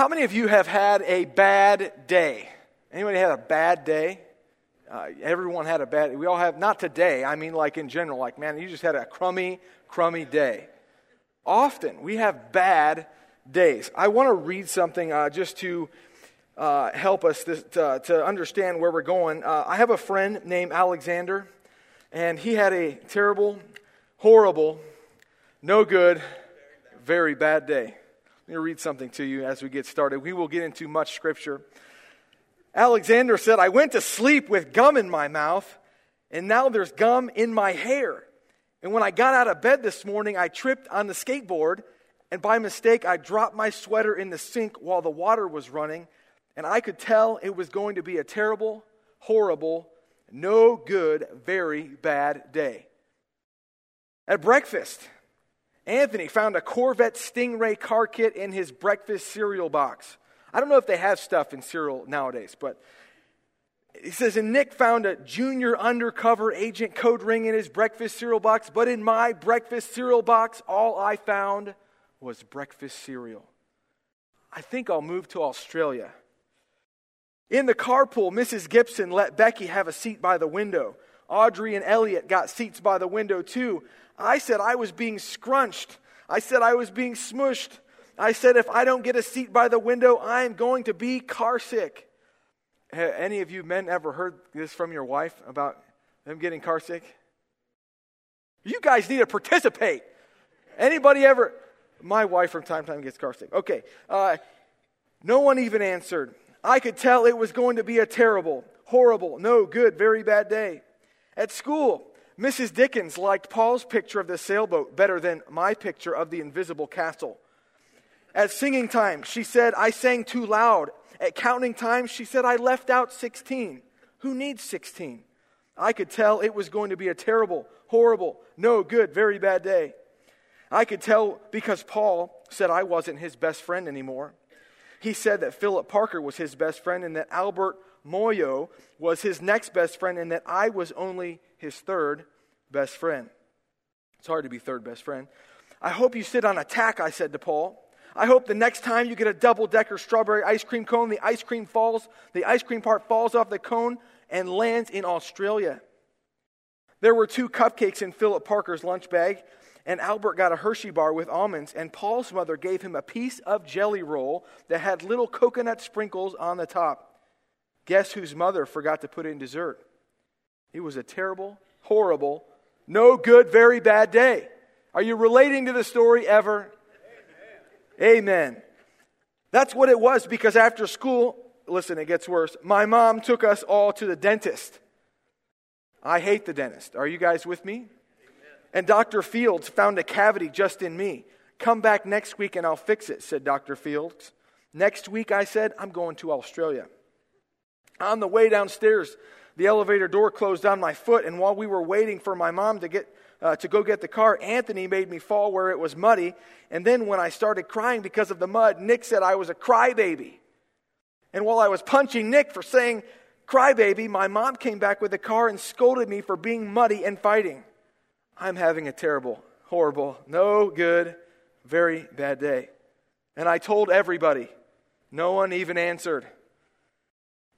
How many of you have had a bad day? Anybody had a bad day? Uh, everyone had a bad. We all have. Not today. I mean, like in general. Like, man, you just had a crummy, crummy day. Often we have bad days. I want to read something uh, just to uh, help us to, to, to, understand where we're going. Uh, I have a friend named Alexander, and he had a terrible, horrible, no good, very bad day. Let me read something to you as we get started. We will get into much scripture. Alexander said, I went to sleep with gum in my mouth, and now there's gum in my hair. And when I got out of bed this morning, I tripped on the skateboard, and by mistake, I dropped my sweater in the sink while the water was running, and I could tell it was going to be a terrible, horrible, no good, very bad day. At breakfast, Anthony found a Corvette Stingray car kit in his breakfast cereal box. I don't know if they have stuff in cereal nowadays, but he says, and Nick found a junior undercover agent code ring in his breakfast cereal box, but in my breakfast cereal box, all I found was breakfast cereal. I think I'll move to Australia. In the carpool, Mrs. Gibson let Becky have a seat by the window. Audrey and Elliot got seats by the window too. I said I was being scrunched. I said I was being smushed. I said if I don't get a seat by the window, I am going to be car sick. Have any of you men ever heard this from your wife about them getting car sick? You guys need to participate. Anybody ever? My wife from time to time gets car sick. Okay. Uh, no one even answered. I could tell it was going to be a terrible, horrible, no good, very bad day. At school, Mrs. Dickens liked Paul's picture of the sailboat better than my picture of the invisible castle. At singing time, she said, I sang too loud. At counting time, she said, I left out 16. Who needs 16? I could tell it was going to be a terrible, horrible, no good, very bad day. I could tell because Paul said I wasn't his best friend anymore. He said that Philip Parker was his best friend and that Albert Moyo was his next best friend and that I was only his third best friend. It's hard to be third best friend. I hope you sit on a tack, I said to Paul. I hope the next time you get a double decker strawberry ice cream cone, the ice cream falls, the ice cream part falls off the cone and lands in Australia. There were two cupcakes in Philip Parker's lunch bag, and Albert got a Hershey bar with almonds, and Paul's mother gave him a piece of jelly roll that had little coconut sprinkles on the top. Guess whose mother forgot to put in dessert? It was a terrible, horrible, no good, very bad day. Are you relating to the story ever? Amen. Amen. That's what it was because after school, listen, it gets worse. My mom took us all to the dentist. I hate the dentist. Are you guys with me? Amen. And Dr. Fields found a cavity just in me. Come back next week and I'll fix it, said Dr. Fields. Next week, I said, I'm going to Australia. On the way downstairs, the elevator door closed on my foot, and while we were waiting for my mom to get uh, to go get the car, Anthony made me fall where it was muddy. And then when I started crying because of the mud, Nick said I was a crybaby. And while I was punching Nick for saying crybaby, my mom came back with the car and scolded me for being muddy and fighting. I'm having a terrible, horrible, no good, very bad day. And I told everybody. No one even answered.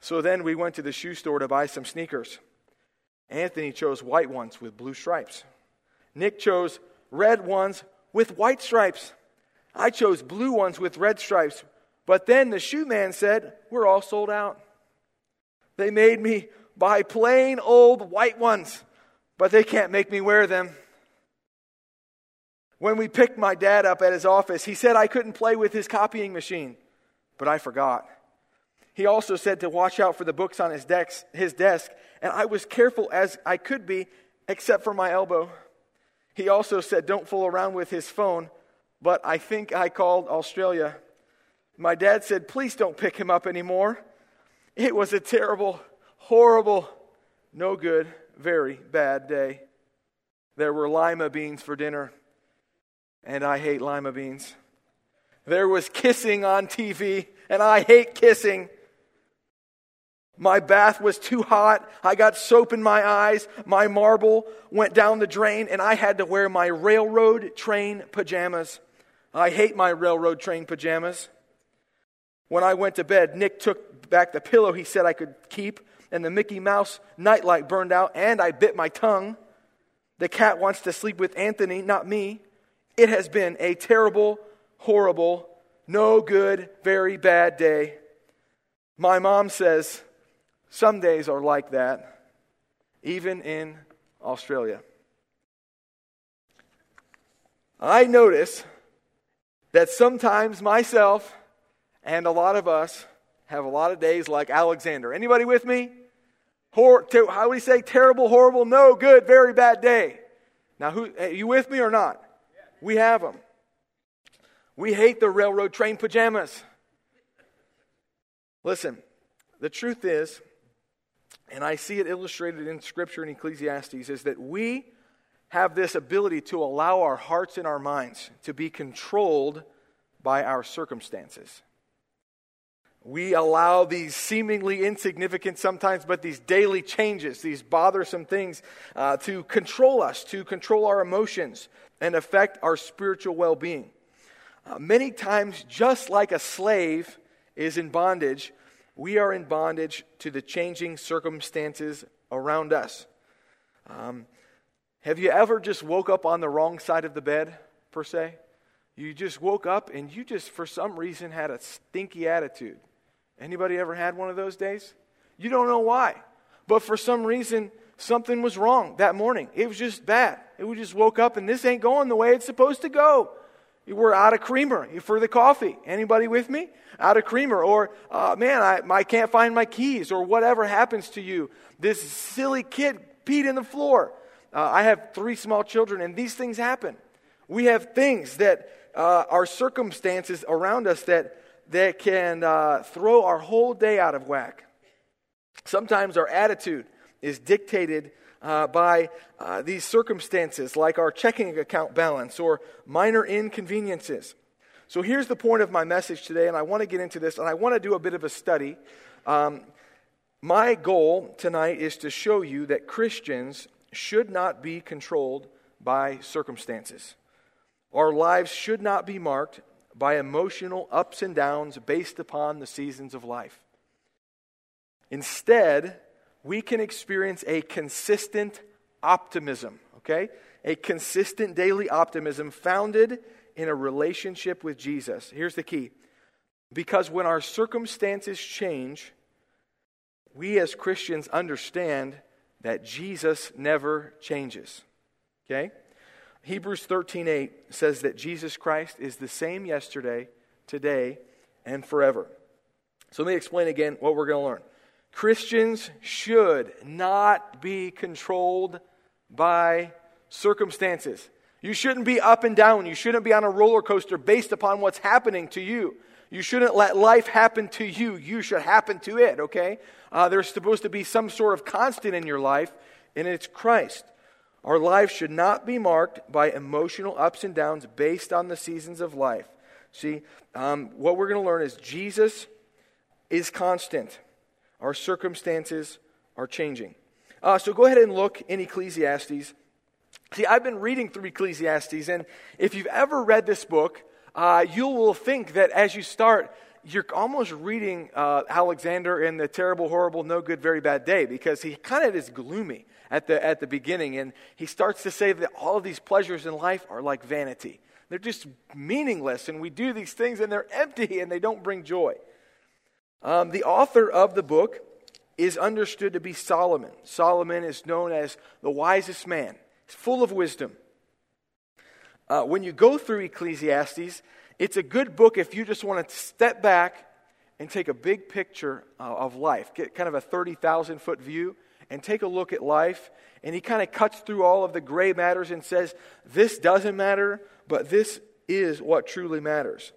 So then we went to the shoe store to buy some sneakers. Anthony chose white ones with blue stripes. Nick chose red ones with white stripes. I chose blue ones with red stripes. But then the shoe man said, We're all sold out. They made me buy plain old white ones, but they can't make me wear them. When we picked my dad up at his office, he said I couldn't play with his copying machine, but I forgot. He also said to watch out for the books on his desk, his desk, and I was careful as I could be, except for my elbow. He also said, Don't fool around with his phone, but I think I called Australia. My dad said, Please don't pick him up anymore. It was a terrible, horrible, no good, very bad day. There were lima beans for dinner, and I hate lima beans. There was kissing on TV, and I hate kissing. My bath was too hot. I got soap in my eyes. My marble went down the drain, and I had to wear my railroad train pajamas. I hate my railroad train pajamas. When I went to bed, Nick took back the pillow he said I could keep, and the Mickey Mouse nightlight burned out, and I bit my tongue. The cat wants to sleep with Anthony, not me. It has been a terrible, horrible, no good, very bad day. My mom says some days are like that, even in Australia. I notice that sometimes myself and a lot of us have a lot of days like Alexander. Anybody with me? Hor- how do we say terrible, horrible, no good, very bad day? Now, who, are you with me or not? We have them. We hate the railroad train pajamas. Listen, the truth is, and I see it illustrated in Scripture in Ecclesiastes, is that we have this ability to allow our hearts and our minds to be controlled by our circumstances. We allow these seemingly insignificant sometimes, but these daily changes, these bothersome things, uh, to control us, to control our emotions, and affect our spiritual well being. Uh, many times, just like a slave is in bondage, we are in bondage to the changing circumstances around us. Um, have you ever just woke up on the wrong side of the bed, per se? You just woke up and you just, for some reason, had a stinky attitude. Anybody ever had one of those days? You don't know why. But for some reason, something was wrong that morning. It was just bad. It we just woke up and this ain't going the way it's supposed to go. We're out of creamer for the coffee. Anybody with me? Out of creamer. Or, uh, man, I, I can't find my keys. Or whatever happens to you. This silly kid peed in the floor. Uh, I have three small children, and these things happen. We have things that uh, are circumstances around us that, that can uh, throw our whole day out of whack. Sometimes our attitude is dictated uh, by uh, these circumstances, like our checking account balance or minor inconveniences. So here's the point of my message today, and I want to get into this, and I want to do a bit of a study. Um, my goal tonight is to show you that Christians should not be controlled by circumstances. Our lives should not be marked by emotional ups and downs based upon the seasons of life. Instead, we can experience a consistent optimism, okay? A consistent daily optimism founded in a relationship with Jesus. Here's the key because when our circumstances change, we as Christians understand that Jesus never changes. Okay? Hebrews 13:8 says that Jesus Christ is the same yesterday, today, and forever. So let me explain again what we're going to learn. Christians should not be controlled by circumstances. You shouldn't be up and down. You shouldn't be on a roller coaster based upon what's happening to you. You shouldn't let life happen to you. You should happen to it, okay? Uh, there's supposed to be some sort of constant in your life, and it's Christ. Our lives should not be marked by emotional ups and downs based on the seasons of life. See, um, what we're going to learn is Jesus is constant, our circumstances are changing. Uh, so go ahead and look in Ecclesiastes. See, I've been reading through Ecclesiastes, and if you've ever read this book, uh, you will think that as you start, you're almost reading uh, Alexander in the terrible, horrible, no good, very bad day because he kind of is gloomy at the, at the beginning. And he starts to say that all of these pleasures in life are like vanity. They're just meaningless, and we do these things and they're empty and they don't bring joy. Um, the author of the book is understood to be Solomon. Solomon is known as the wisest man, he's full of wisdom. Uh, when you go through Ecclesiastes, it's a good book if you just want to step back and take a big picture uh, of life, get kind of a 30,000 foot view, and take a look at life. And he kind of cuts through all of the gray matters and says, This doesn't matter, but this is what truly matters.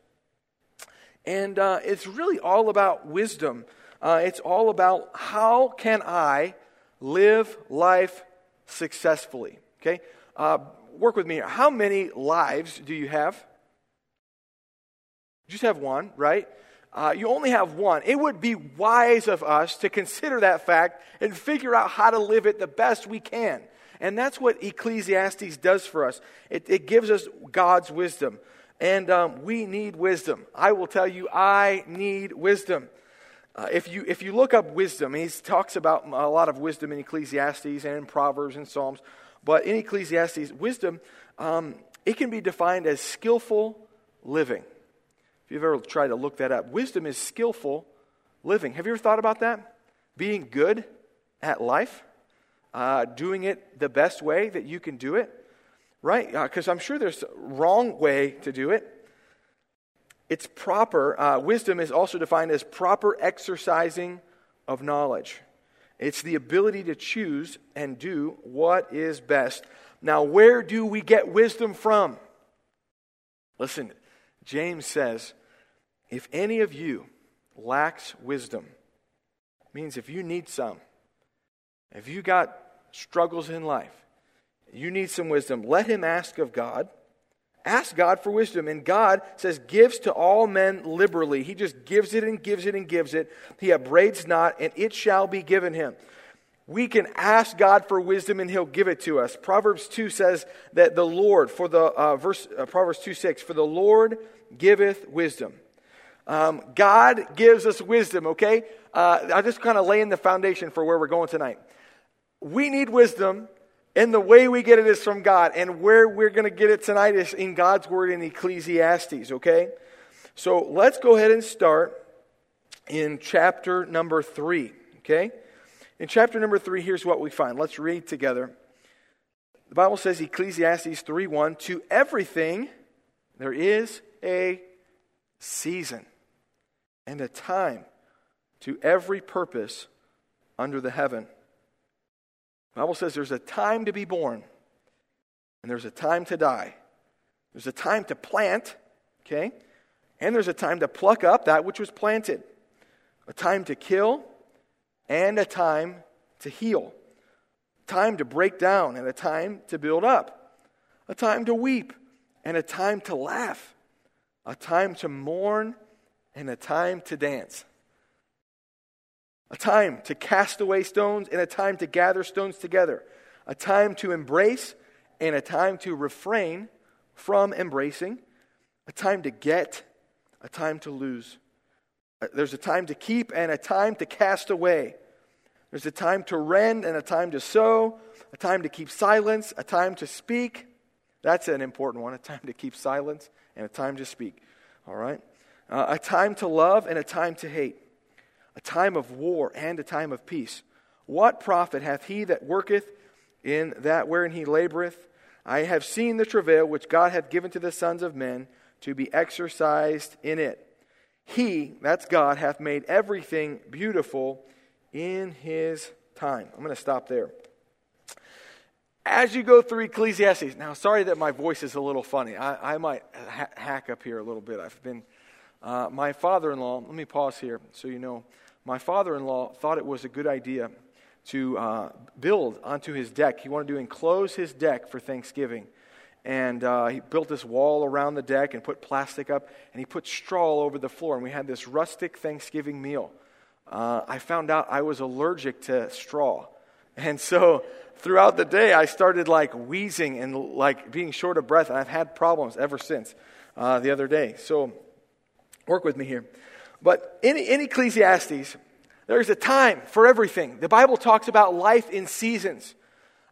And uh, it's really all about wisdom. Uh, it's all about how can I live life successfully. Okay? Uh, work with me here. How many lives do you have? You just have one, right? Uh, you only have one. It would be wise of us to consider that fact and figure out how to live it the best we can. And that's what Ecclesiastes does for us. It, it gives us God's wisdom. And um, we need wisdom. I will tell you, I need wisdom. Uh, if, you, if you look up wisdom, he talks about a lot of wisdom in Ecclesiastes and in Proverbs and Psalms, but in Ecclesiastes, wisdom, um, it can be defined as skillful living. If you've ever tried to look that up, wisdom is skillful living. Have you ever thought about that? Being good at life, uh, doing it the best way that you can do it, right? Because uh, I'm sure there's a wrong way to do it. It's proper, uh, wisdom is also defined as proper exercising of knowledge. It's the ability to choose and do what is best. Now, where do we get wisdom from? Listen, James says, if any of you lacks wisdom, means if you need some, if you got struggles in life, you need some wisdom, let him ask of God Ask God for wisdom. And God says, gives to all men liberally. He just gives it and gives it and gives it. He upbraids not, and it shall be given him. We can ask God for wisdom and he'll give it to us. Proverbs 2 says that the Lord, for the uh, verse, uh, Proverbs 2 6, for the Lord giveth wisdom. Um, God gives us wisdom, okay? Uh, I'm just kind of laying the foundation for where we're going tonight. We need wisdom and the way we get it is from God. And where we're going to get it tonight is in God's word in Ecclesiastes, okay? So let's go ahead and start in chapter number three, okay? In chapter number three, here's what we find. Let's read together. The Bible says, Ecclesiastes 3 1, to everything there is a season and a time to every purpose under the heaven the Bible says there's a time to be born and there's a time to die. There's a time to plant, okay? And there's a time to pluck up that which was planted. A time to kill and a time to heal. Time to break down and a time to build up. A time to weep and a time to laugh. A time to mourn and a time to dance a time to cast away stones and a time to gather stones together, a time to embrace and a time to refrain from embracing, a time to get, a time to lose. Uh, there's a time to keep and a time to cast away. There's a time to rend and a time to sew, a time to keep silence, a time to speak. That's an important one a time to keep silence and a time to speak. All right? Uh, a time to love and a time to hate a time of war and a time of peace. What profit hath he that worketh in that wherein he laboreth? I have seen the travail which God hath given to the sons of men to be exercised in it. He, that's God, hath made everything beautiful in his time. I'm going to stop there. As you go through Ecclesiastes, now sorry that my voice is a little funny. I, I might ha- hack up here a little bit. I've been, uh, my father in law, let me pause here so you know my father in law thought it was a good idea to uh, build onto his deck. He wanted to enclose his deck for Thanksgiving. And uh, he built this wall around the deck and put plastic up, and he put straw all over the floor. And we had this rustic Thanksgiving meal. Uh, I found out I was allergic to straw. And so throughout the day, I started like wheezing and like being short of breath. And I've had problems ever since uh, the other day. So work with me here. But in, in Ecclesiastes, there's a time for everything. The Bible talks about life in seasons.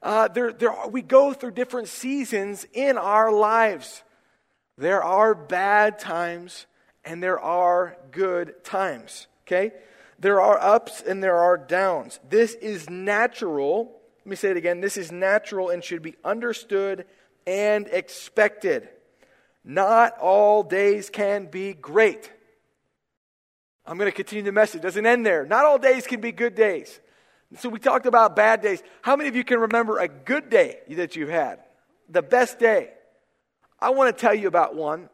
Uh, there, there are, we go through different seasons in our lives. There are bad times and there are good times. Okay? There are ups and there are downs. This is natural. Let me say it again. This is natural and should be understood and expected. Not all days can be great. I'm going to continue the message. It doesn't end there. Not all days can be good days. So we talked about bad days. How many of you can remember a good day that you've had? The best day. I want to tell you about one.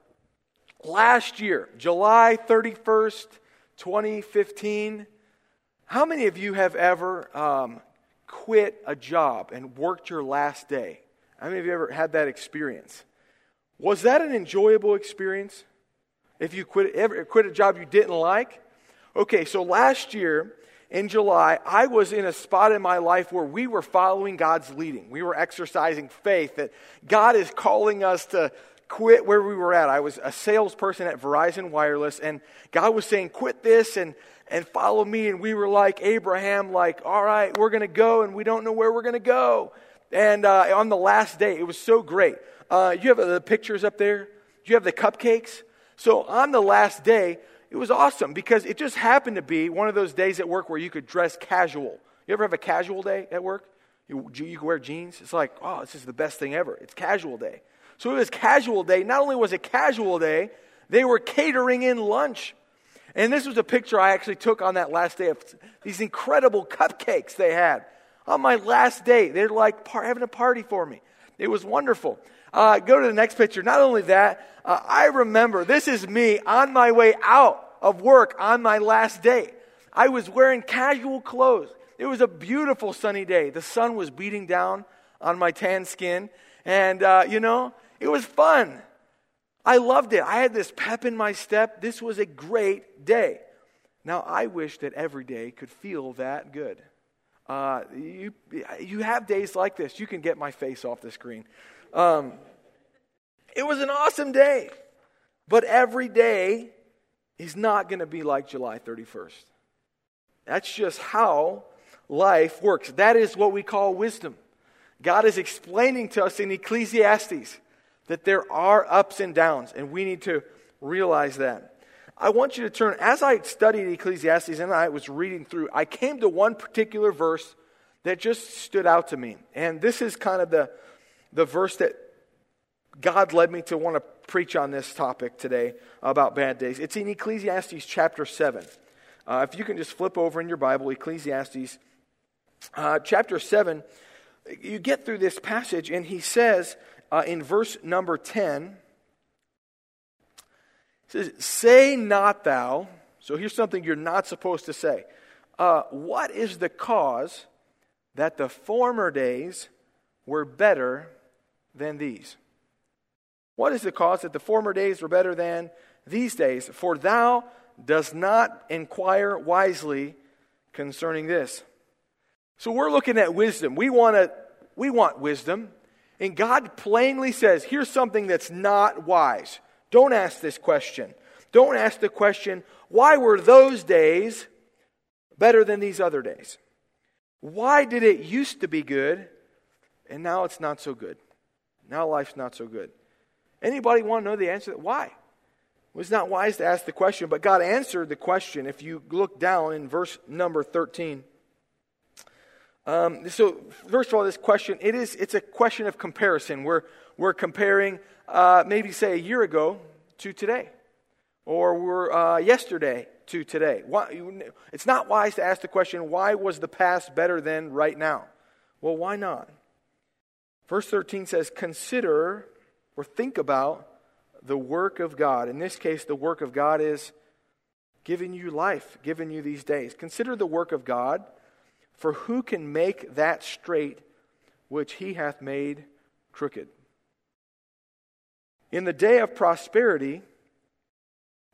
Last year, July 31st, 2015. How many of you have ever um, quit a job and worked your last day? How many of you ever had that experience? Was that an enjoyable experience? if you quit, ever quit a job you didn't like? Okay, so last year in July, I was in a spot in my life where we were following God's leading. We were exercising faith that God is calling us to quit where we were at. I was a salesperson at Verizon Wireless, and God was saying, quit this and, and follow me. And we were like Abraham, like, all right, we're going to go, and we don't know where we're going to go. And uh, on the last day, it was so great. Uh, you have the pictures up there? You have the cupcakes? So on the last day, it was awesome because it just happened to be one of those days at work where you could dress casual. You ever have a casual day at work? You, you can wear jeans. It's like, oh, this is the best thing ever. It's casual day. So it was casual day. Not only was it casual day, they were catering in lunch. And this was a picture I actually took on that last day of these incredible cupcakes they had. On my last day, they're like par- having a party for me. It was wonderful. Uh, go to the next picture. Not only that, uh, I remember this is me on my way out of work on my last day. I was wearing casual clothes. It was a beautiful sunny day. The sun was beating down on my tan skin. And, uh, you know, it was fun. I loved it. I had this pep in my step. This was a great day. Now, I wish that every day could feel that good. Uh, you, you have days like this. You can get my face off the screen. Um, it was an awesome day. But every day is not going to be like July 31st. That's just how life works. That is what we call wisdom. God is explaining to us in Ecclesiastes that there are ups and downs, and we need to realize that. I want you to turn, as I studied Ecclesiastes and I was reading through, I came to one particular verse that just stood out to me. And this is kind of the, the verse that God led me to want to preach on this topic today about bad days. It's in Ecclesiastes chapter 7. Uh, if you can just flip over in your Bible, Ecclesiastes uh, chapter 7, you get through this passage, and he says uh, in verse number 10, says, Say not thou, so here's something you're not supposed to say. Uh, what is the cause that the former days were better than these? What is the cause that the former days were better than these days? For thou dost not inquire wisely concerning this. So we're looking at wisdom. We want to we want wisdom. And God plainly says, here's something that's not wise. Don't ask this question. Don't ask the question, why were those days better than these other days? Why did it used to be good and now it's not so good? Now life's not so good. Anybody want to know the answer? Why? It was not wise to ask the question, but God answered the question. If you look down in verse number 13. Um, so, first of all, this question, it is, it's a question of comparison. We're, we're comparing uh, maybe, say, a year ago to today, or we're uh, yesterday to today. Why, it's not wise to ask the question, why was the past better than right now? Well, why not? Verse 13 says, Consider or think about the work of God. In this case, the work of God is giving you life, giving you these days. Consider the work of God, for who can make that straight which he hath made crooked? In the day of prosperity,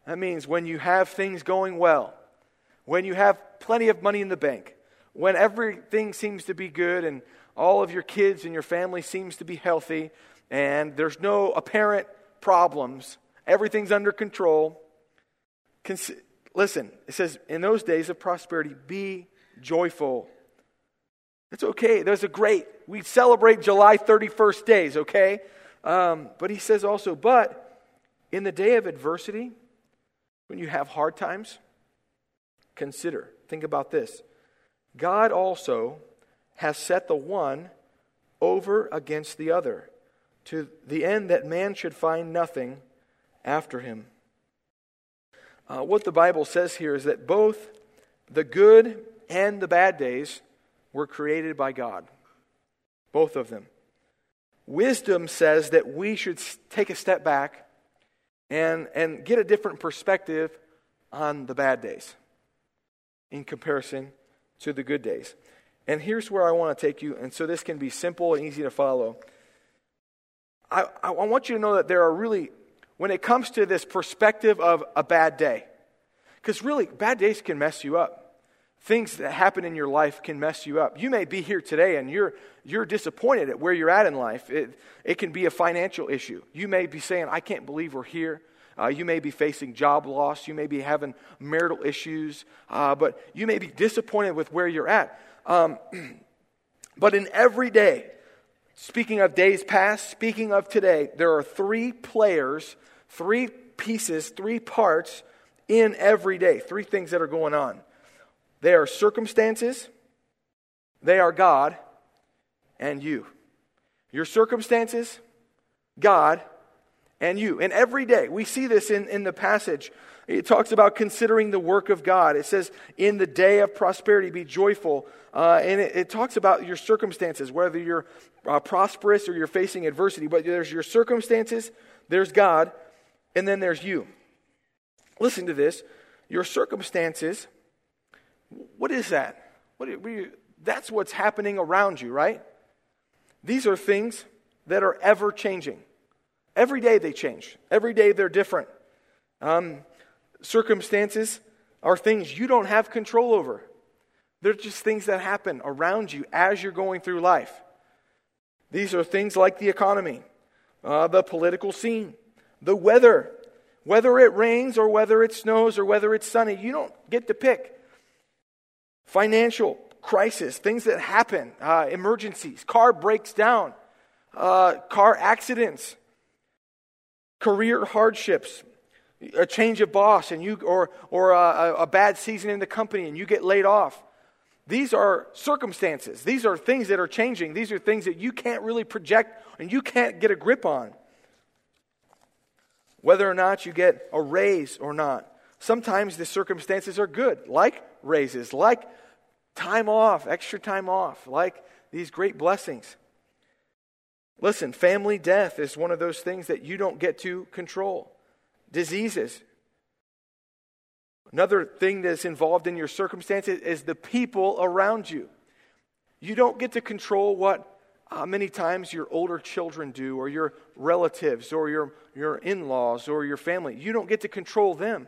that means when you have things going well, when you have plenty of money in the bank, when everything seems to be good and all of your kids and your family seems to be healthy, and there's no apparent problems, everything's under control. Cons- listen, it says, in those days of prosperity, be joyful. It's okay. There's a great, we celebrate July 31st days, okay? Um, but he says also, but in the day of adversity, when you have hard times, consider, think about this. God also has set the one over against the other to the end that man should find nothing after him. Uh, what the Bible says here is that both the good and the bad days were created by God. Both of them. Wisdom says that we should take a step back and, and get a different perspective on the bad days in comparison to the good days. And here's where I want to take you, and so this can be simple and easy to follow. I, I want you to know that there are really, when it comes to this perspective of a bad day, because really, bad days can mess you up. things that happen in your life can mess you up. You may be here today and you're, you're disappointed at where you're at in life. It, it can be a financial issue. You may be saying, I can't believe we're here. Uh, you may be facing job loss. You may be having marital issues. Uh, but you may be disappointed with where you're at. Um, but in every day, speaking of days past, speaking of today, there are three players, three pieces, three parts in every day, three things that are going on. They are circumstances, they are God, and you. Your circumstances, God, and you. And every day, we see this in, in the passage. It talks about considering the work of God. It says, in the day of prosperity, be joyful. Uh, and it, it, talks about your circumstances, whether you're uh, prosperous or you're facing adversity. But there's your circumstances, there's God, and then there's you. Listen to this. Your circumstances what is that? What are you, that's what's happening around you, right? These are things that are ever changing. Every day they change, every day they're different. Um, circumstances are things you don't have control over, they're just things that happen around you as you're going through life. These are things like the economy, uh, the political scene, the weather. Whether it rains or whether it snows or whether it's sunny, you don't get to pick financial crisis, things that happen, uh, emergencies, car breaks down, uh, car accidents, career hardships, a change of boss, and you or or a, a bad season in the company, and you get laid off. These are circumstances. These are things that are changing. These are things that you can't really project and you can't get a grip on. Whether or not you get a raise or not. Sometimes the circumstances are good, like raises, like time off, extra time off, like these great blessings. Listen, family death is one of those things that you don't get to control. Diseases. Another thing that's involved in your circumstances is the people around you. You don't get to control what uh, many times your older children do, or your relatives, or your, your in laws, or your family. You don't get to control them.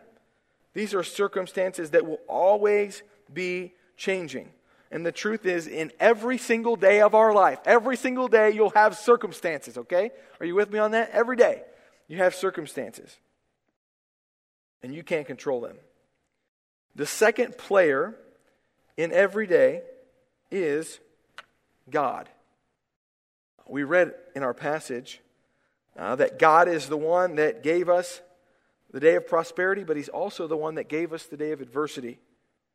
These are circumstances that will always be changing. And the truth is, in every single day of our life, every single day you'll have circumstances, okay? Are you with me on that? Every day you have circumstances. And you can't control them. The second player in every day is God. We read in our passage uh, that God is the one that gave us the day of prosperity, but He's also the one that gave us the day of adversity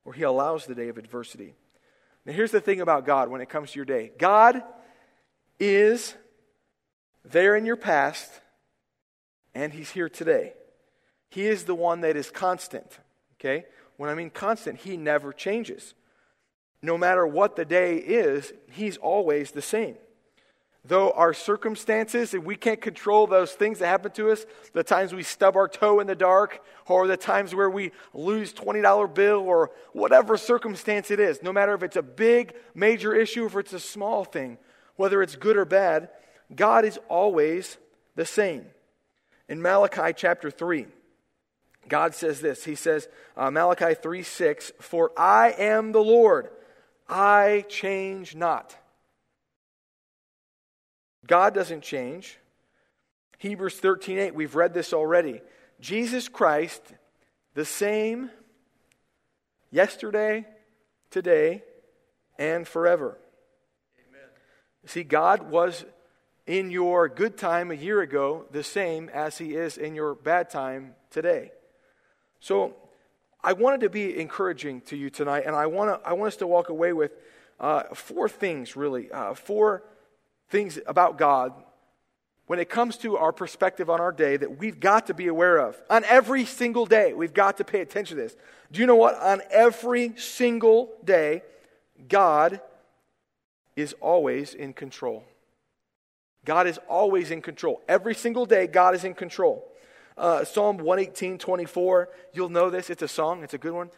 or he allows the day of adversity. Now, here's the thing about God when it comes to your day God is there in your past, and he's here today. He is the one that is constant. Okay? When I mean constant, he never changes. No matter what the day is, he's always the same. Though our circumstances, we can't control those things that happen to us, the times we stub our toe in the dark, or the times where we lose $20 bill, or whatever circumstance it is, no matter if it's a big, major issue, or if it's a small thing, whether it's good or bad, God is always the same. In Malachi chapter 3, God says this. He says, uh, Malachi 3 6, For I am the Lord, I change not. God doesn't change. Hebrews 13:8, we've read this already. Jesus Christ, the same yesterday, today, and forever. Amen. See, God was in your good time a year ago the same as he is in your bad time today. So I wanted to be encouraging to you tonight, and I want, to, I want us to walk away with uh, four things, really. Uh, four things about God when it comes to our perspective on our day that we've got to be aware of. On every single day, we've got to pay attention to this. Do you know what? On every single day, God is always in control. God is always in control. Every single day, God is in control. Uh, Psalm 118, 24, you'll know this. It's a song, it's a good one.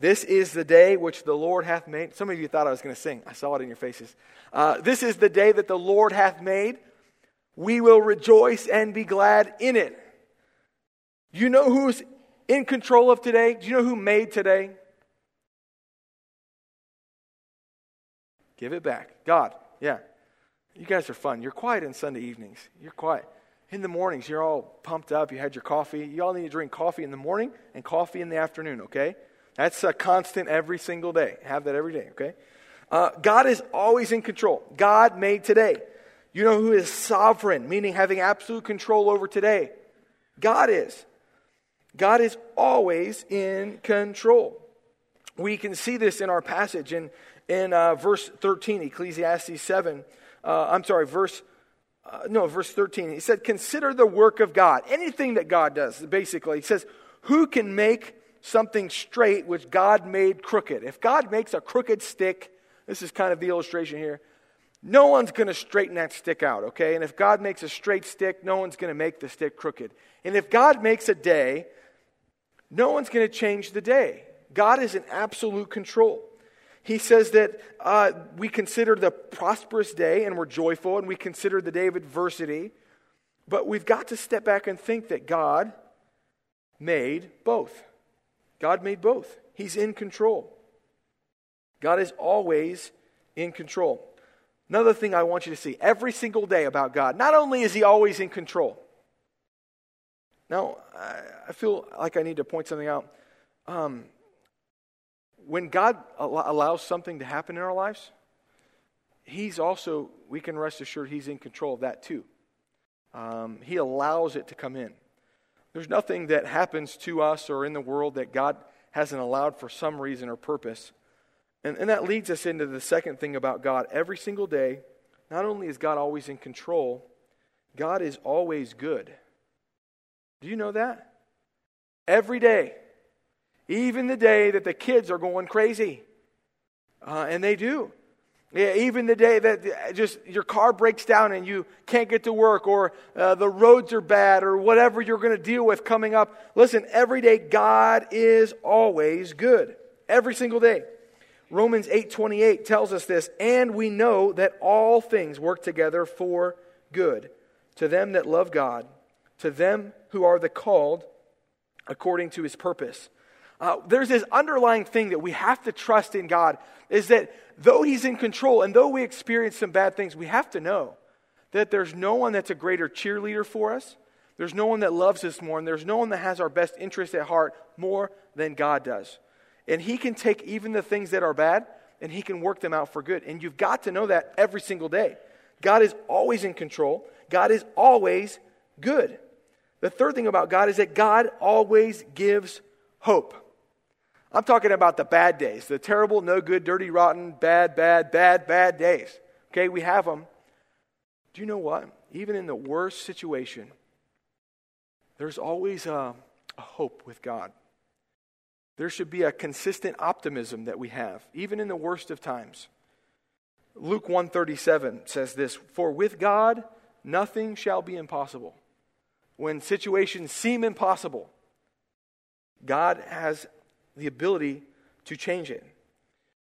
This is the day which the Lord hath made. Some of you thought I was going to sing. I saw it in your faces. Uh, this is the day that the Lord hath made. We will rejoice and be glad in it. You know who's in control of today? Do you know who made today? Give it back. God, yeah. You guys are fun. You're quiet on Sunday evenings. You're quiet. In the mornings, you're all pumped up. You had your coffee. You all need to drink coffee in the morning and coffee in the afternoon, okay? That's a constant every single day. Have that every day, okay? Uh, God is always in control. God made today. You know who is sovereign, meaning having absolute control over today? God is. God is always in control. We can see this in our passage in, in uh, verse 13, Ecclesiastes 7. Uh, I'm sorry, verse, uh, no, verse 13. He said, Consider the work of God. Anything that God does, basically. He says, Who can make something straight which God made crooked? If God makes a crooked stick, this is kind of the illustration here. No one's going to straighten that stick out, okay? And if God makes a straight stick, no one's going to make the stick crooked. And if God makes a day, no one's going to change the day. God is in absolute control. He says that uh, we consider the prosperous day and we're joyful, and we consider the day of adversity. But we've got to step back and think that God made both. God made both. He's in control. God is always in control. Another thing I want you to see every single day about God, not only is He always in control. Now, I feel like I need to point something out. Um, when God allows something to happen in our lives, He's also, we can rest assured, He's in control of that too. Um, he allows it to come in. There's nothing that happens to us or in the world that God hasn't allowed for some reason or purpose. And, and that leads us into the second thing about God. Every single day, not only is God always in control, God is always good. Do you know that? Every day, even the day that the kids are going crazy. Uh, and they do. Yeah, even the day that just your car breaks down and you can't get to work, or uh, the roads are bad, or whatever you're going to deal with coming up. Listen, every day God is always good. Every single day. Romans 8:28 tells us this, and we know that all things work together for good to them that love God, to them who are the called according to his purpose. Uh, there's this underlying thing that we have to trust in God is that though He's in control and though we experience some bad things, we have to know that there's no one that's a greater cheerleader for us. There's no one that loves us more, and there's no one that has our best interest at heart more than God does. And He can take even the things that are bad and He can work them out for good. And you've got to know that every single day. God is always in control, God is always good. The third thing about God is that God always gives hope. I'm talking about the bad days, the terrible, no good, dirty, rotten, bad, bad, bad, bad days. Okay, we have them. Do you know what? Even in the worst situation, there's always a, a hope with God. There should be a consistent optimism that we have, even in the worst of times. Luke 137 says this, "For with God nothing shall be impossible." When situations seem impossible, God has the ability to change it.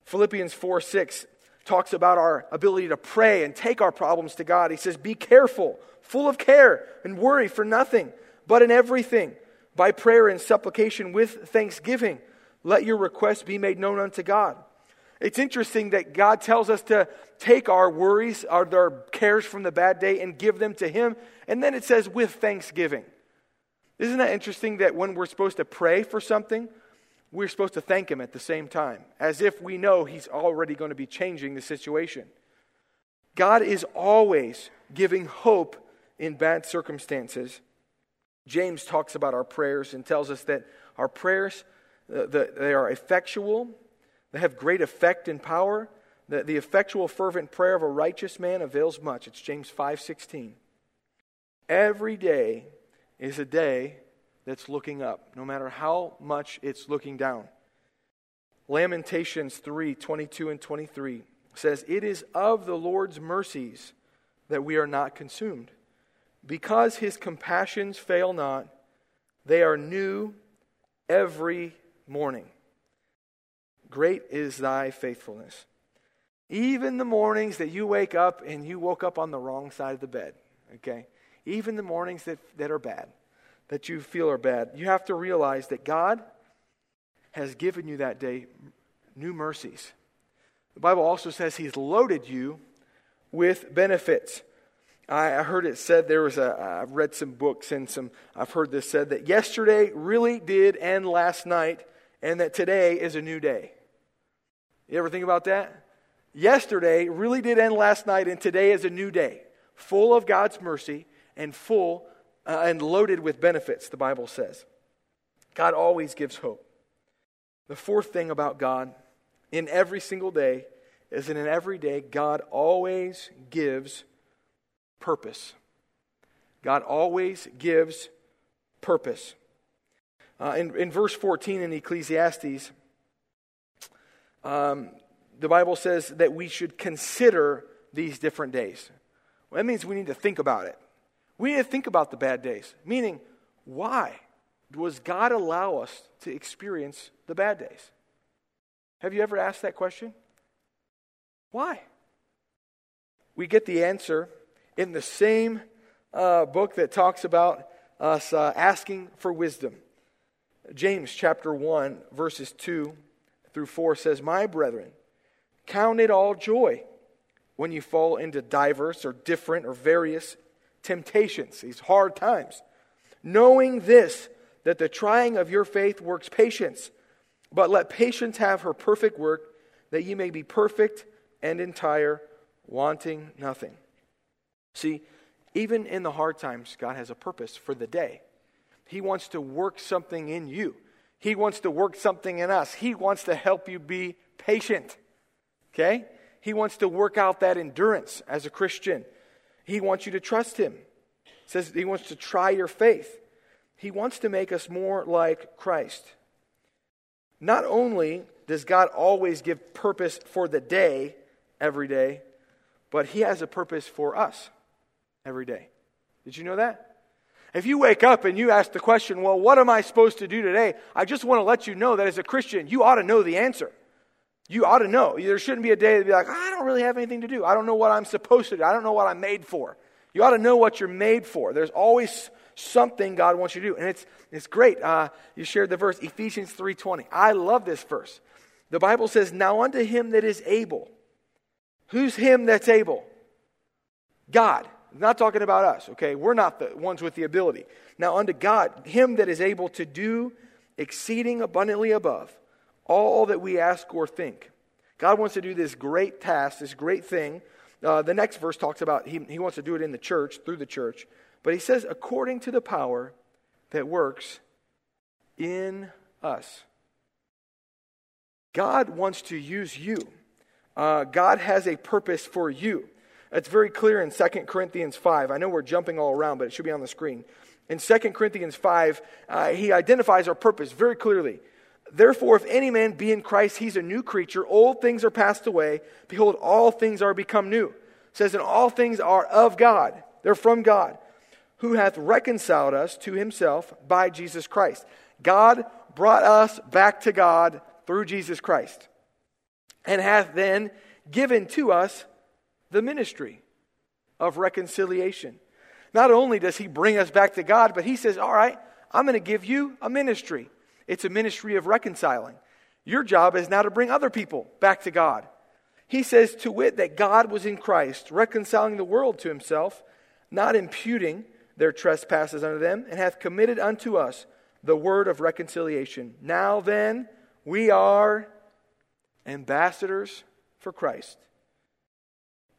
Philippians 4 6 talks about our ability to pray and take our problems to God. He says, Be careful, full of care, and worry for nothing, but in everything, by prayer and supplication with thanksgiving, let your requests be made known unto God. It's interesting that God tells us to take our worries, our, our cares from the bad day, and give them to Him. And then it says, with thanksgiving. Isn't that interesting that when we're supposed to pray for something, we're supposed to thank Him at the same time, as if we know He's already going to be changing the situation. God is always giving hope in bad circumstances. James talks about our prayers and tells us that our prayers, uh, the, they are effectual, they have great effect and power. The, the effectual, fervent prayer of a righteous man avails much. It's James 5.16. Every day is a day that's looking up, no matter how much it's looking down. Lamentations 3 22 and 23 says, It is of the Lord's mercies that we are not consumed. Because his compassions fail not, they are new every morning. Great is thy faithfulness. Even the mornings that you wake up and you woke up on the wrong side of the bed, okay? Even the mornings that, that are bad, that you feel are bad, you have to realize that God has given you that day new mercies. The Bible also says He's loaded you with benefits. I, heard it said there was a, I've read some books and some, I've heard this said that yesterday really did end last night and that today is a new day. You ever think about that? Yesterday really did end last night and today is a new day, full of God's mercy and full uh, and loaded with benefits, the Bible says. God always gives hope. The fourth thing about God in every single day is that in every day, God always gives purpose. God always gives purpose. Uh, in, in verse 14 in Ecclesiastes, um, the Bible says that we should consider these different days. Well, that means we need to think about it. We need to think about the bad days, meaning, why does God allow us to experience the bad days? Have you ever asked that question? Why? We get the answer in the same uh, book that talks about us uh, asking for wisdom. James chapter 1, verses 2 through 4 says, My brethren, count it all joy when you fall into diverse or different or various temptations, these hard times, knowing this, that the trying of your faith works patience. But let patience have her perfect work, that ye may be perfect and entire, wanting nothing. See, even in the hard times, God has a purpose for the day. He wants to work something in you, He wants to work something in us. He wants to help you be patient. Okay? He wants to work out that endurance as a Christian. He wants you to trust Him. He says He wants to try your faith. He wants to make us more like Christ. Not only does God always give purpose for the day, every day, but He has a purpose for us every day. Did you know that? If you wake up and you ask the question, well, what am I supposed to do today? I just want to let you know that as a Christian, you ought to know the answer. You ought to know. There shouldn't be a day to be like, I don't really have anything to do. I don't know what I'm supposed to do. I don't know what I'm made for. You ought to know what you're made for. There's always something God wants you to do. And it's, it's great. Uh, you shared the verse, Ephesians 3.20. I love this verse. The Bible says, Now unto him that is able Who's him that's able? God. not talking about us, okay? We're not the ones with the ability. Now, unto God, him that is able to do exceeding abundantly above all that we ask or think. God wants to do this great task, this great thing. Uh, the next verse talks about he, he wants to do it in the church, through the church. But he says, according to the power that works in us. God wants to use you. Uh, God has a purpose for you. It's very clear in 2 Corinthians 5. I know we're jumping all around, but it should be on the screen. In 2 Corinthians 5, uh, he identifies our purpose very clearly. Therefore, if any man be in Christ, he's a new creature. Old things are passed away. Behold, all things are become new. It says, and all things are of God. They're from God, who hath reconciled us to himself by Jesus Christ. God brought us back to God through Jesus Christ and hath then given to us the ministry of reconciliation. Not only does he bring us back to God, but he says, All right, I'm going to give you a ministry. It's a ministry of reconciling. Your job is now to bring other people back to God. He says, to wit, that God was in Christ, reconciling the world to himself, not imputing their trespasses unto them, and hath committed unto us the word of reconciliation. Now then, we are ambassadors for Christ.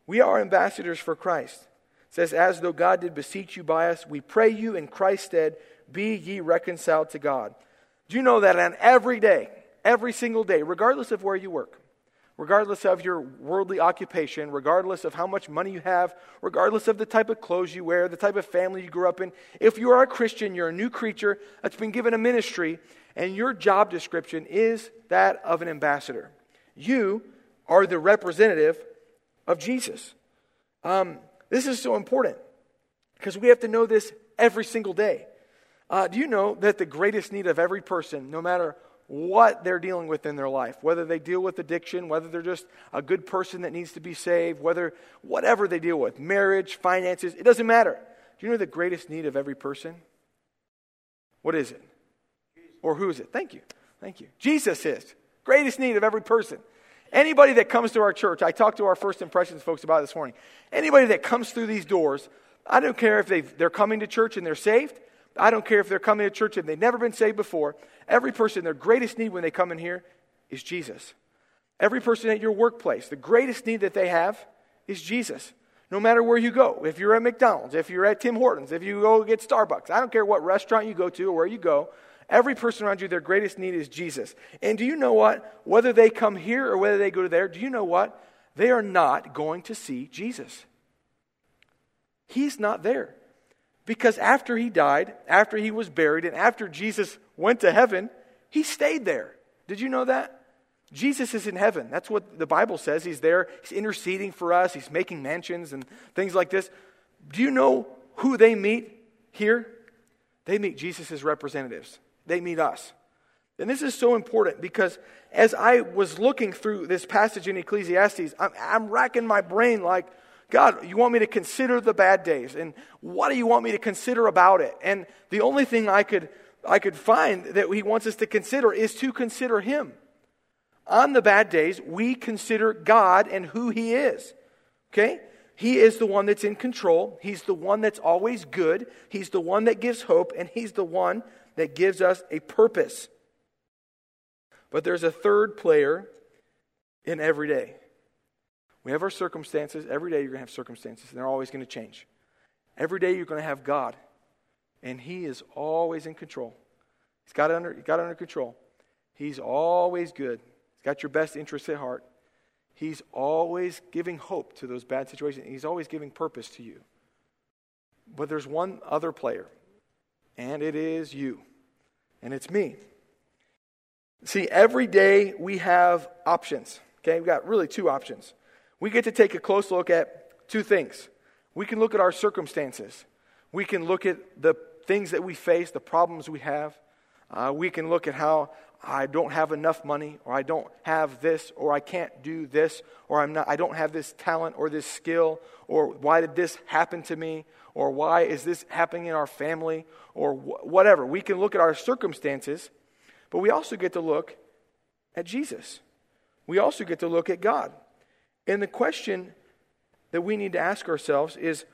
We are ambassadors for Christ. It says, As though God did beseech you by us, we pray you in Christ's stead, be ye reconciled to God. Do you know that on every day, every single day, regardless of where you work, regardless of your worldly occupation, regardless of how much money you have, regardless of the type of clothes you wear, the type of family you grew up in, if you are a Christian, you're a new creature that's been given a ministry, and your job description is that of an ambassador. You are the representative of Jesus. Um, this is so important because we have to know this every single day. Uh, do you know that the greatest need of every person, no matter what they're dealing with in their life, whether they deal with addiction, whether they're just a good person that needs to be saved, whether whatever they deal with, marriage, finances, it doesn't matter. Do you know the greatest need of every person? What is it? Or who is it? Thank you. Thank you. Jesus is. Greatest need of every person. Anybody that comes to our church, I talked to our first impressions folks about this morning. Anybody that comes through these doors, I don't care if they're coming to church and they're saved. I don't care if they're coming to church and they've never been saved before. Every person, their greatest need when they come in here is Jesus. Every person at your workplace, the greatest need that they have is Jesus. No matter where you go, if you're at McDonald's, if you're at Tim Hortons, if you go get Starbucks, I don't care what restaurant you go to or where you go, every person around you, their greatest need is Jesus. And do you know what? Whether they come here or whether they go to there, do you know what? They are not going to see Jesus. He's not there. Because after he died, after he was buried, and after Jesus went to heaven, he stayed there. Did you know that? Jesus is in heaven. That's what the Bible says. He's there. He's interceding for us. He's making mansions and things like this. Do you know who they meet here? They meet Jesus' representatives. They meet us. And this is so important because as I was looking through this passage in Ecclesiastes, I'm, I'm racking my brain like, God, you want me to consider the bad days, and what do you want me to consider about it? And the only thing I could, I could find that He wants us to consider is to consider Him. On the bad days, we consider God and who He is. Okay? He is the one that's in control. He's the one that's always good. He's the one that gives hope, and He's the one that gives us a purpose. But there's a third player in every day. We have our circumstances. Every day you're going to have circumstances, and they're always going to change. Every day you're going to have God, and He is always in control. He's got it under, he's got it under control. He's always good. He's got your best interests at heart. He's always giving hope to those bad situations. He's always giving purpose to you. But there's one other player, and it is you, and it's me. See, every day we have options. Okay, we've got really two options we get to take a close look at two things. We can look at our circumstances, we can look at the things that we face, the problems we have. Uh, we can look at how I don't have enough money, or I don't have this, or I can't do this, or I'm not, I don't have this talent or this skill, or why did this happen to me, or why is this happening in our family, or wh- whatever. We can look at our circumstances, but we also get to look at Jesus. We also get to look at God. And the question that we need to ask ourselves is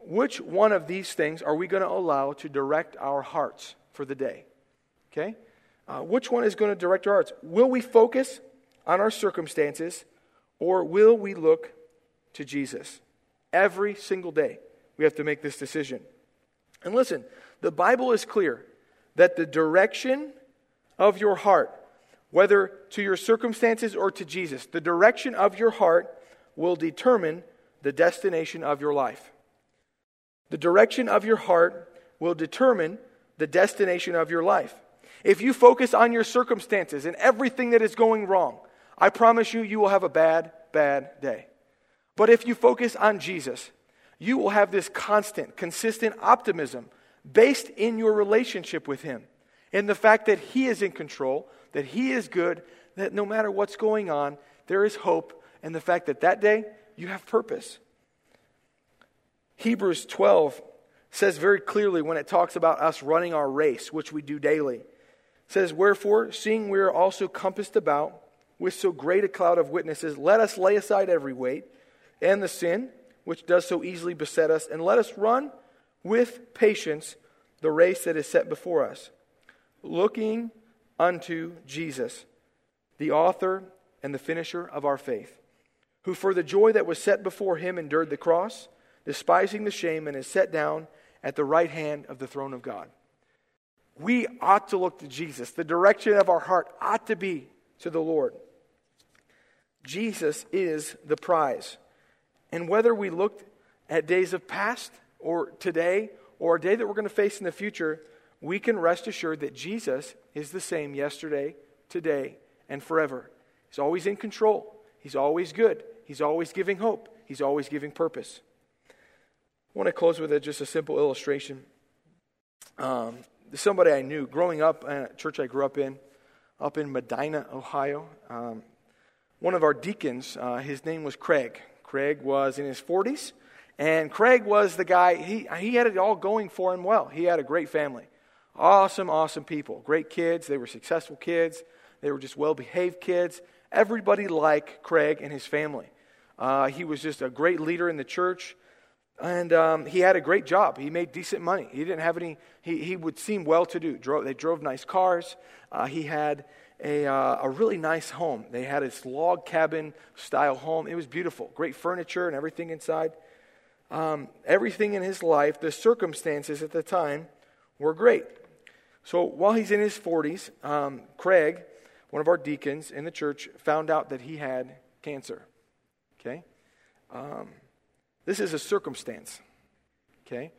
which one of these things are we going to allow to direct our hearts for the day? Okay? Uh, which one is going to direct our hearts? Will we focus on our circumstances or will we look to Jesus? Every single day, we have to make this decision. And listen, the Bible is clear that the direction of your heart whether to your circumstances or to Jesus. The direction of your heart will determine the destination of your life. The direction of your heart will determine the destination of your life. If you focus on your circumstances and everything that is going wrong, I promise you, you will have a bad, bad day. But if you focus on Jesus, you will have this constant, consistent optimism based in your relationship with Him, in the fact that He is in control, that He is good, that no matter what's going on, there is hope, and the fact that that day you have purpose. Hebrews 12 says very clearly when it talks about us running our race, which we do daily, says, Wherefore, seeing we are also compassed about with so great a cloud of witnesses, let us lay aside every weight and the sin which does so easily beset us, and let us run with patience the race that is set before us, looking unto Jesus, the author and the finisher of our faith, who for the joy that was set before him endured the cross, despising the shame, and is set down at the right hand of the throne of God. We ought to look to Jesus. The direction of our heart ought to be to the Lord. Jesus is the prize. And whether we looked at days of past or today or a day that we're going to face in the future, we can rest assured that Jesus is the same yesterday, today, and forever. He's always in control. He's always good. He's always giving hope. He's always giving purpose. I want to close with a, just a simple illustration. Um, somebody I knew growing up in a church I grew up in, up in Medina, Ohio. Um, one of our deacons, uh, his name was Craig. Craig was in his 40s, and Craig was the guy, he, he had it all going for him well. He had a great family. Awesome, awesome people. Great kids. They were successful kids. They were just well behaved kids. Everybody liked Craig and his family. Uh, he was just a great leader in the church. And um, he had a great job. He made decent money. He didn't have any, he, he would seem well to do. They drove nice cars. Uh, he had a, uh, a really nice home. They had this log cabin style home. It was beautiful. Great furniture and everything inside. Um, everything in his life, the circumstances at the time were great. So while he's in his 40s, um, Craig, one of our deacons in the church, found out that he had cancer. Okay? Um, this is a circumstance. Okay?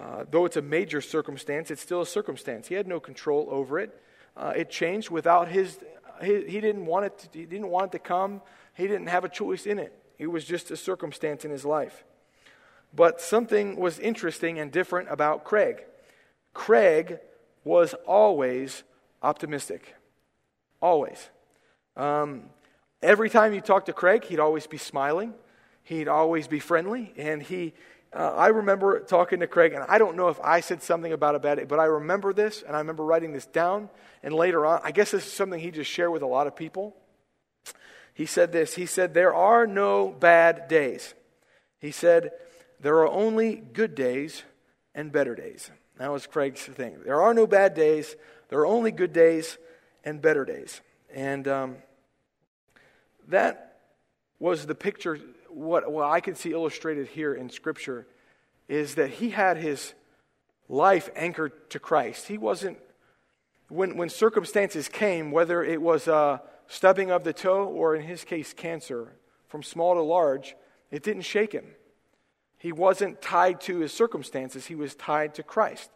Uh, though it's a major circumstance, it's still a circumstance. He had no control over it. Uh, it changed without his, he didn't want it to, he didn't want it to come. He didn't have a choice in it. It was just a circumstance in his life. But something was interesting and different about Craig. Craig was always optimistic. Always. Um, every time you talk to Craig, he'd always be smiling. He'd always be friendly. And he, uh, I remember talking to Craig, and I don't know if I said something about a bad but I remember this, and I remember writing this down. And later on, I guess this is something he just shared with a lot of people. He said this He said, There are no bad days. He said, There are only good days and better days. That was Craig's thing. There are no bad days, there are only good days and better days. And um, that was the picture, what, what I can see illustrated here in Scripture is that he had his life anchored to Christ. He wasn't, when, when circumstances came, whether it was a stubbing of the toe or in his case, cancer, from small to large, it didn't shake him. He wasn't tied to his circumstances, he was tied to Christ.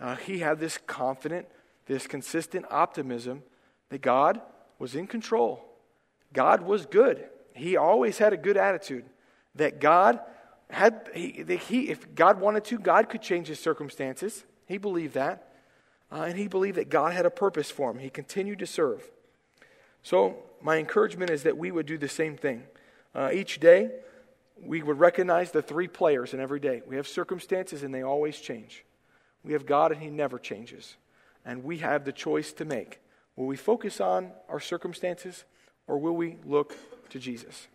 Uh, he had this confident, this consistent optimism that God was in control. God was good. He always had a good attitude. That God had, he, that he, if God wanted to, God could change his circumstances. He believed that. Uh, and he believed that God had a purpose for him. He continued to serve. So, my encouragement is that we would do the same thing. Uh, each day, we would recognize the three players in every day. We have circumstances, and they always change. We have God, and He never changes. And we have the choice to make. Will we focus on our circumstances, or will we look to Jesus?